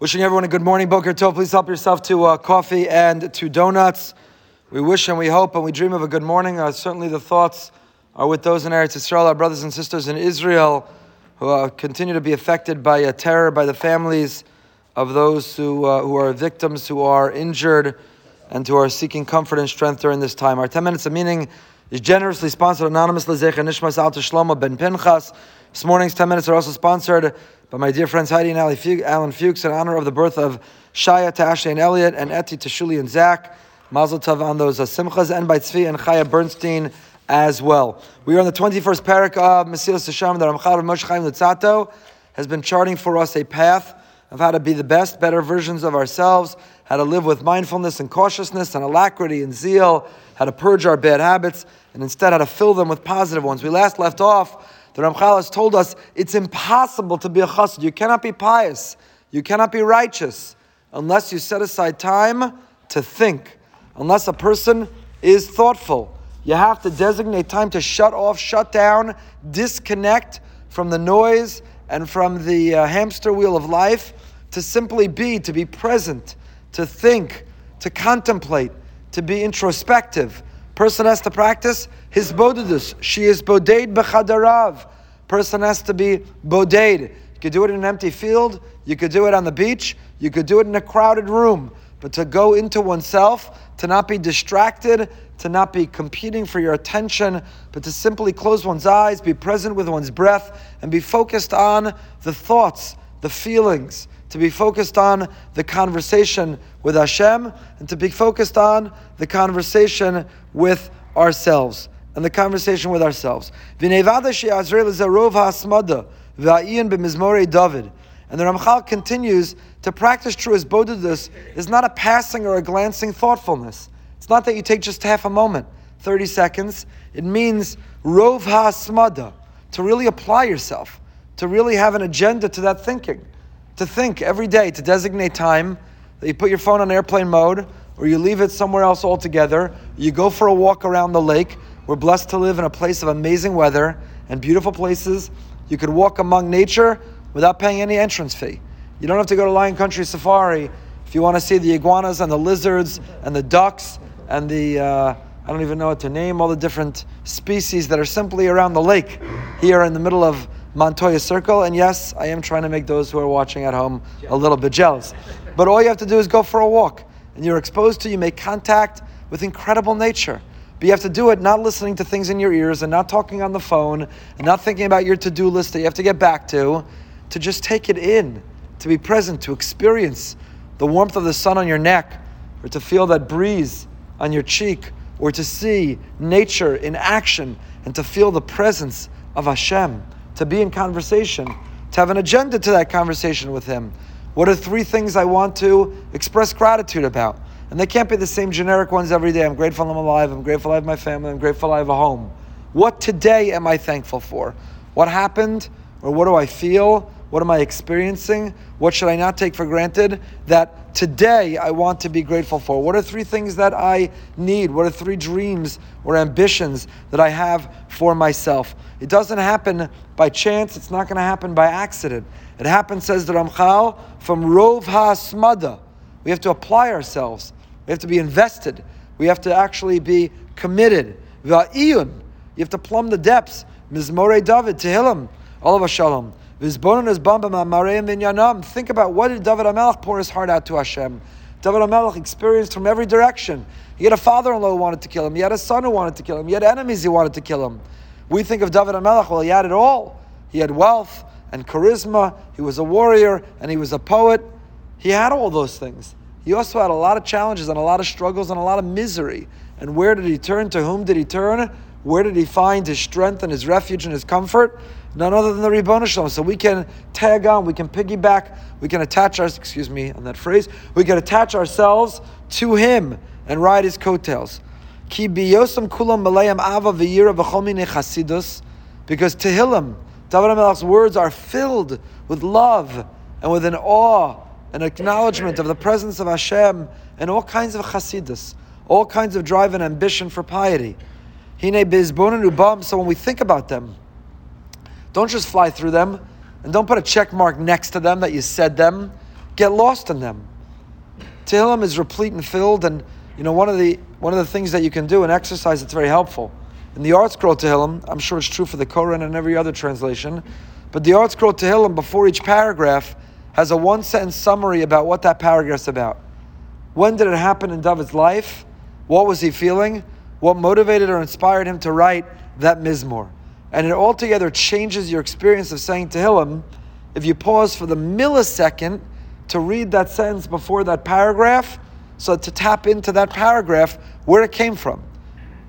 Wishing everyone a good morning, Boker Tov. Please help yourself to uh, coffee and to donuts. We wish and we hope and we dream of a good morning. Uh, certainly, the thoughts are with those in Eretz Israel, our brothers and sisters in Israel, who uh, continue to be affected by uh, terror, by the families of those who, uh, who are victims, who are injured, and who are seeking comfort and strength during this time. Our 10 minutes of meaning is generously sponsored anonymously Zecha Nishmas Alta Shlomo Ben Pinchas. This morning's 10 minutes are also sponsored by my dear friends Heidi and Alan Fuchs in honor of the birth of Shaya to Ashley and Elliot and Eti to Shuli and Zach. Mazel Tov on those uh, Simchas and by Tzvi and Chaya Bernstein as well. We are on the 21st parak of Mesilas Hashem, the of Moshe Chaim Luzzatto has been charting for us a path of how to be the best, better versions of ourselves, how to live with mindfulness and cautiousness and alacrity and zeal, how to purge our bad habits, and instead how to fill them with positive ones. We last left off the Ramchal has told us it's impossible to be a chassid. You cannot be pious. You cannot be righteous unless you set aside time to think. Unless a person is thoughtful. You have to designate time to shut off, shut down, disconnect from the noise and from the uh, hamster wheel of life, to simply be, to be present, to think, to contemplate, to be introspective, Person has to practice his bodedus. She is boded b'chadarav. Person has to be boded. You could do it in an empty field. You could do it on the beach. You could do it in a crowded room. But to go into oneself, to not be distracted, to not be competing for your attention, but to simply close one's eyes, be present with one's breath, and be focused on the thoughts, the feelings, to be focused on the conversation with Hashem, and to be focused on the conversation with ourselves. And the conversation with ourselves. And the Ramchal continues to practice true as bodedus is not a passing or a glancing thoughtfulness. It's not that you take just half a moment, 30 seconds. It means Rov HaSmada, to really apply yourself, to really have an agenda to that thinking to think every day, to designate time, that you put your phone on airplane mode, or you leave it somewhere else altogether. You go for a walk around the lake. We're blessed to live in a place of amazing weather and beautiful places. You could walk among nature without paying any entrance fee. You don't have to go to Lion Country Safari if you want to see the iguanas and the lizards and the ducks and the, uh, I don't even know what to name, all the different species that are simply around the lake here in the middle of Montoya Circle. And yes, I am trying to make those who are watching at home a little bit jealous. But all you have to do is go for a walk. And you're exposed to, you make contact with incredible nature. But you have to do it not listening to things in your ears and not talking on the phone and not thinking about your to do list that you have to get back to, to just take it in, to be present, to experience the warmth of the sun on your neck, or to feel that breeze on your cheek, or to see nature in action and to feel the presence of Hashem to be in conversation, to have an agenda to that conversation with Him. What are three things I want to express gratitude about? And they can't be the same generic ones every day. I'm grateful I'm alive. I'm grateful I have my family. I'm grateful I have a home. What today am I thankful for? What happened? Or what do I feel? What am I experiencing? What should I not take for granted that today I want to be grateful for? What are three things that I need? What are three dreams or ambitions that I have for myself? It doesn't happen by chance, it's not going to happen by accident. It happens, says the Ramchal, from Rov HaSmada. We have to apply ourselves, we have to be invested, we have to actually be committed. Va'iyun, you have to plumb the depths. Mizmore David, Tehillim, all of us shalom. Think about what did David HaMelech pour his heart out to Hashem. David HaMelech experienced from every direction. He had a father-in-law who wanted to kill him. He had a son who wanted to kill him. He had enemies who wanted to kill him. We think of David HaMelech, well, he had it all. He had wealth and charisma. He was a warrior and he was a poet. He had all those things. He also had a lot of challenges and a lot of struggles and a lot of misery. And where did he turn? To whom did he turn? Where did he find his strength and his refuge and his comfort? None other than the Ribbon Shalom. So we can tag on, we can piggyback, we can attach our, excuse me on that phrase, we can attach ourselves to him and ride his coattails. Ki biyosam kulam malayam ava v'yira v'chomine chasidus, because Tehillim, David HaMelech's words are filled with love and with an awe, an acknowledgement of the presence of Hashem and all kinds of chasidus, all kinds of drive and ambition for piety. So when we think about them, don't just fly through them, and don't put a check mark next to them that you said them. Get lost in them. Tehillim is replete and filled, and you know one of the one of the things that you can do, an exercise that's very helpful. In the ArtScroll Tehillim, I'm sure it's true for the Koren and every other translation, but the ArtScroll Tehillim before each paragraph has a one sentence summary about what that paragraph is about. When did it happen in David's life? What was he feeling? What motivated or inspired him to write that mizmor? And it altogether changes your experience of saying Tehillim if you pause for the millisecond to read that sentence before that paragraph, so to tap into that paragraph where it came from.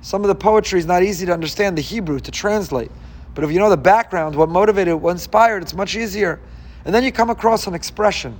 Some of the poetry is not easy to understand, the Hebrew, to translate. But if you know the background, what motivated, what inspired, it's much easier. And then you come across an expression.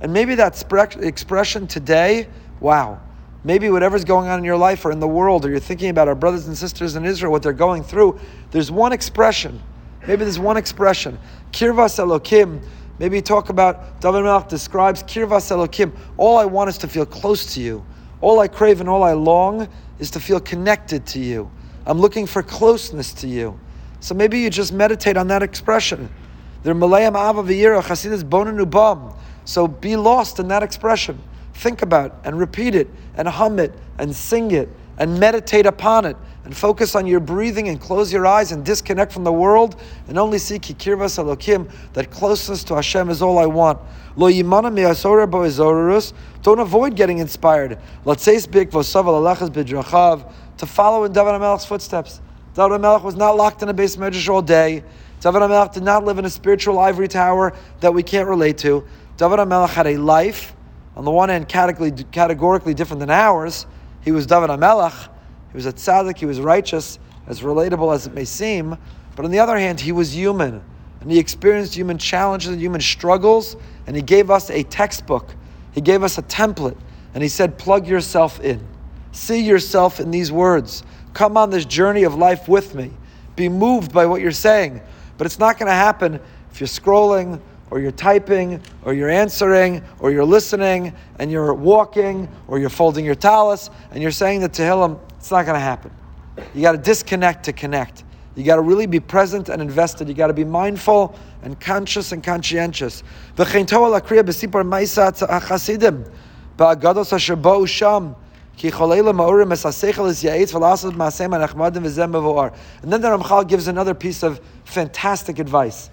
And maybe that expression today, wow, maybe whatever's going on in your life or in the world, or you're thinking about our brothers and sisters in Israel, what they're going through, there's one expression. Maybe there's one expression. Kirvas Elokim. Maybe talk about, David Melch describes Kirvas Elokim. All I want is to feel close to you. All I crave and all I long is to feel connected to you. I'm looking for closeness to you. So maybe you just meditate on that expression. They're Malayam Ava V'yira, Chasidus. So be lost in that expression. Think about and repeat it and hum it and sing it and meditate upon it and focus on your breathing and close your eyes and disconnect from the world and only seek Hikirvas Elokim, that closeness to Hashem is all I want. Lo Don't avoid getting inspired. To follow in David HaMelech's footsteps. David HaMelech was not locked in a beis medrash all day. David HaMelech did not live in a spiritual ivory tower that we can't relate to. David HaMelech had a life, on the one hand, categorically, categorically different than ours. He was David HaMelech. He was a tzaddik. He was righteous, as relatable as it may seem. But on the other hand, he was human. And he experienced human challenges and human struggles. And he gave us a textbook. He gave us a template. And he said, plug yourself in. See yourself in these words. Come on this journey of life with me. Be moved by what you're saying. But it's not going to happen if you're scrolling or you're typing, or you're answering, or you're listening, and you're walking, or you're folding your talus, and you're saying the Tehillim, it's not going to happen. You got to disconnect to connect. You got to really be present and invested. You got to be mindful and conscious and conscientious. And then the Ramchal gives another piece of fantastic advice.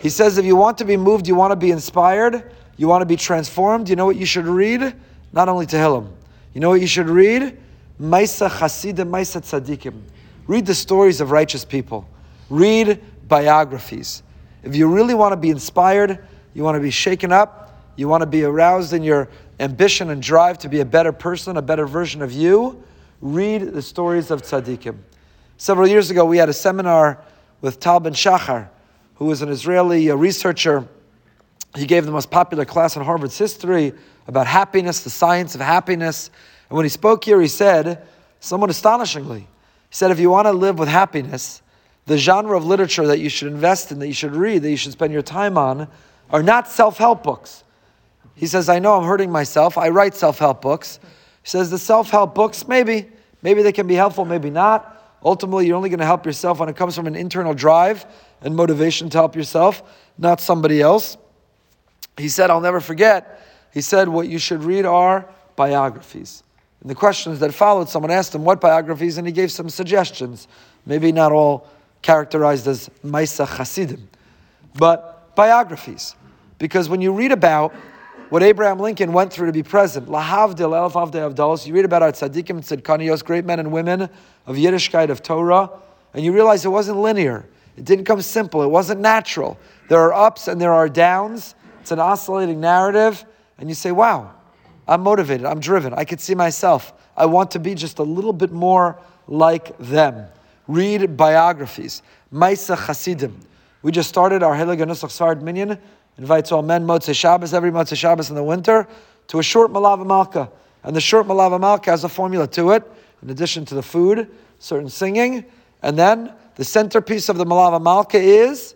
He says if you want to be moved, you want to be inspired, you want to be transformed, you know what you should read? Not only Tehillim. You know what you should read? Maisa Chasidim, Maisa Tzadikim. Read the stories of righteous people. Read biographies. If you really want to be inspired, you want to be shaken up, you want to be aroused in your ambition and drive to be a better person, a better version of you, read the stories of tzaddikim. Several years ago, we had a seminar with Tal Ben Shachar, who was an Israeli uh, researcher. He gave the most popular class in Harvard's history about happiness, the science of happiness. And when he spoke here, he said, somewhat astonishingly, he said, if you want to live with happiness, the genre of literature that you should invest in, that you should read, that you should spend your time on, are not self help books. He says, I know I'm hurting myself. I write self help books. He says, the self help books, maybe, maybe they can be helpful, maybe not. Ultimately, you're only going to help yourself when it comes from an internal drive and motivation to help yourself, not somebody else. He said, I'll never forget, he said, what you should read are biographies. And the questions that followed, someone asked him what biographies, and he gave some suggestions. Maybe not all characterized as Maisa Chasidim, but biographies. Because when you read about what Abraham Lincoln went through to be president. Lahavdil, Elf Avdei Avdalos. You read about our tzaddikim and tzadkanios, great men and women of Yiddishkeit, of Torah, and you realize it wasn't linear. It didn't come simple. It wasn't natural. There are ups and there are downs. It's an oscillating narrative, and you say, wow, I'm motivated. I'm driven. I could see myself. I want to be just a little bit more like them. Read biographies. Maisa Chasidim. We just started our Helig Nusach Sfard Minyan invites all men Motzei Shabbos, every Motzei Shabbos in the winter, to a short Malava Malka. And the short Malava Malka has a formula to it, in addition to the food, certain singing. And then the centerpiece of the Malava Malka is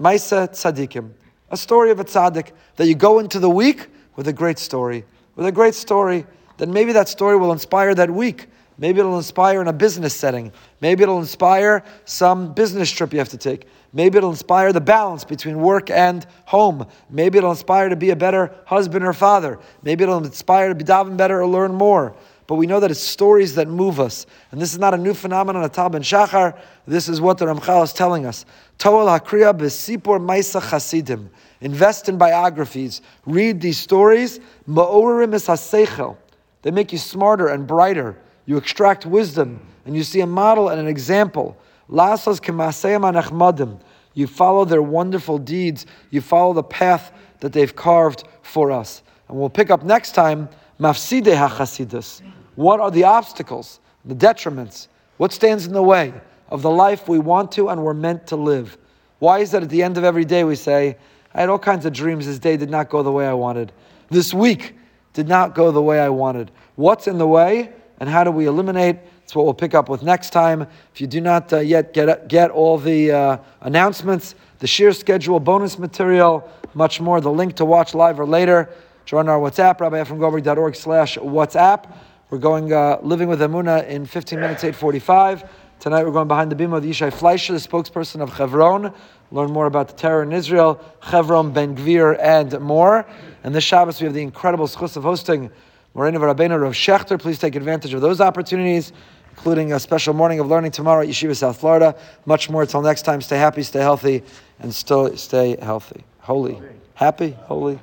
Maisa Tzadikim, a story of a tzaddik that you go into the week with a great story. With a great story, then maybe that story will inspire that week. Maybe it'll inspire in a business setting. Maybe it'll inspire some business trip you have to take. Maybe it'll inspire the balance between work and home. Maybe it'll inspire to be a better husband or father. Maybe it'll inspire to be daven better or learn more. But we know that it's stories that move us. And this is not a new phenomenon at Tal Ben Shachar. This is what the Ramchal is telling us. Toel Hakriya Besipor Maisa Chasidim. Invest in biographies. Read these stories. Ma'orim is They make you smarter and brighter. You extract wisdom and you see a model and an example. Lasas anachmadim. You follow their wonderful deeds. You follow the path that they've carved for us. And we'll pick up next time mafside hachasidus. What are the obstacles, the detriments? What stands in the way of the life we want to and we're meant to live? Why is that at the end of every day we say, I had all kinds of dreams. This day did not go the way I wanted. This week did not go the way I wanted. What's in the way and how do we eliminate? That's what we'll pick up with next time. If you do not uh, yet get, get all the uh, announcements, the sheer schedule, bonus material, much more, the link to watch live or later, join our WhatsApp, rabbiefremgoldberg.org slash WhatsApp. We're going uh, living with Amuna in 15 minutes, 845. Tonight we're going behind the beam of Yishai Fleischer, the spokesperson of Chevron. Learn more about the terror in Israel, Chevron, Ben Gvir, and more. And this Shabbos we have the incredible schus of hosting Moreno Rabbeinu Rav Schachter. Please take advantage of those opportunities, including a special morning of learning tomorrow at Yeshiva South Florida. Much more until next time. Stay happy, stay healthy, and still stay healthy. Holy. Happy, holy.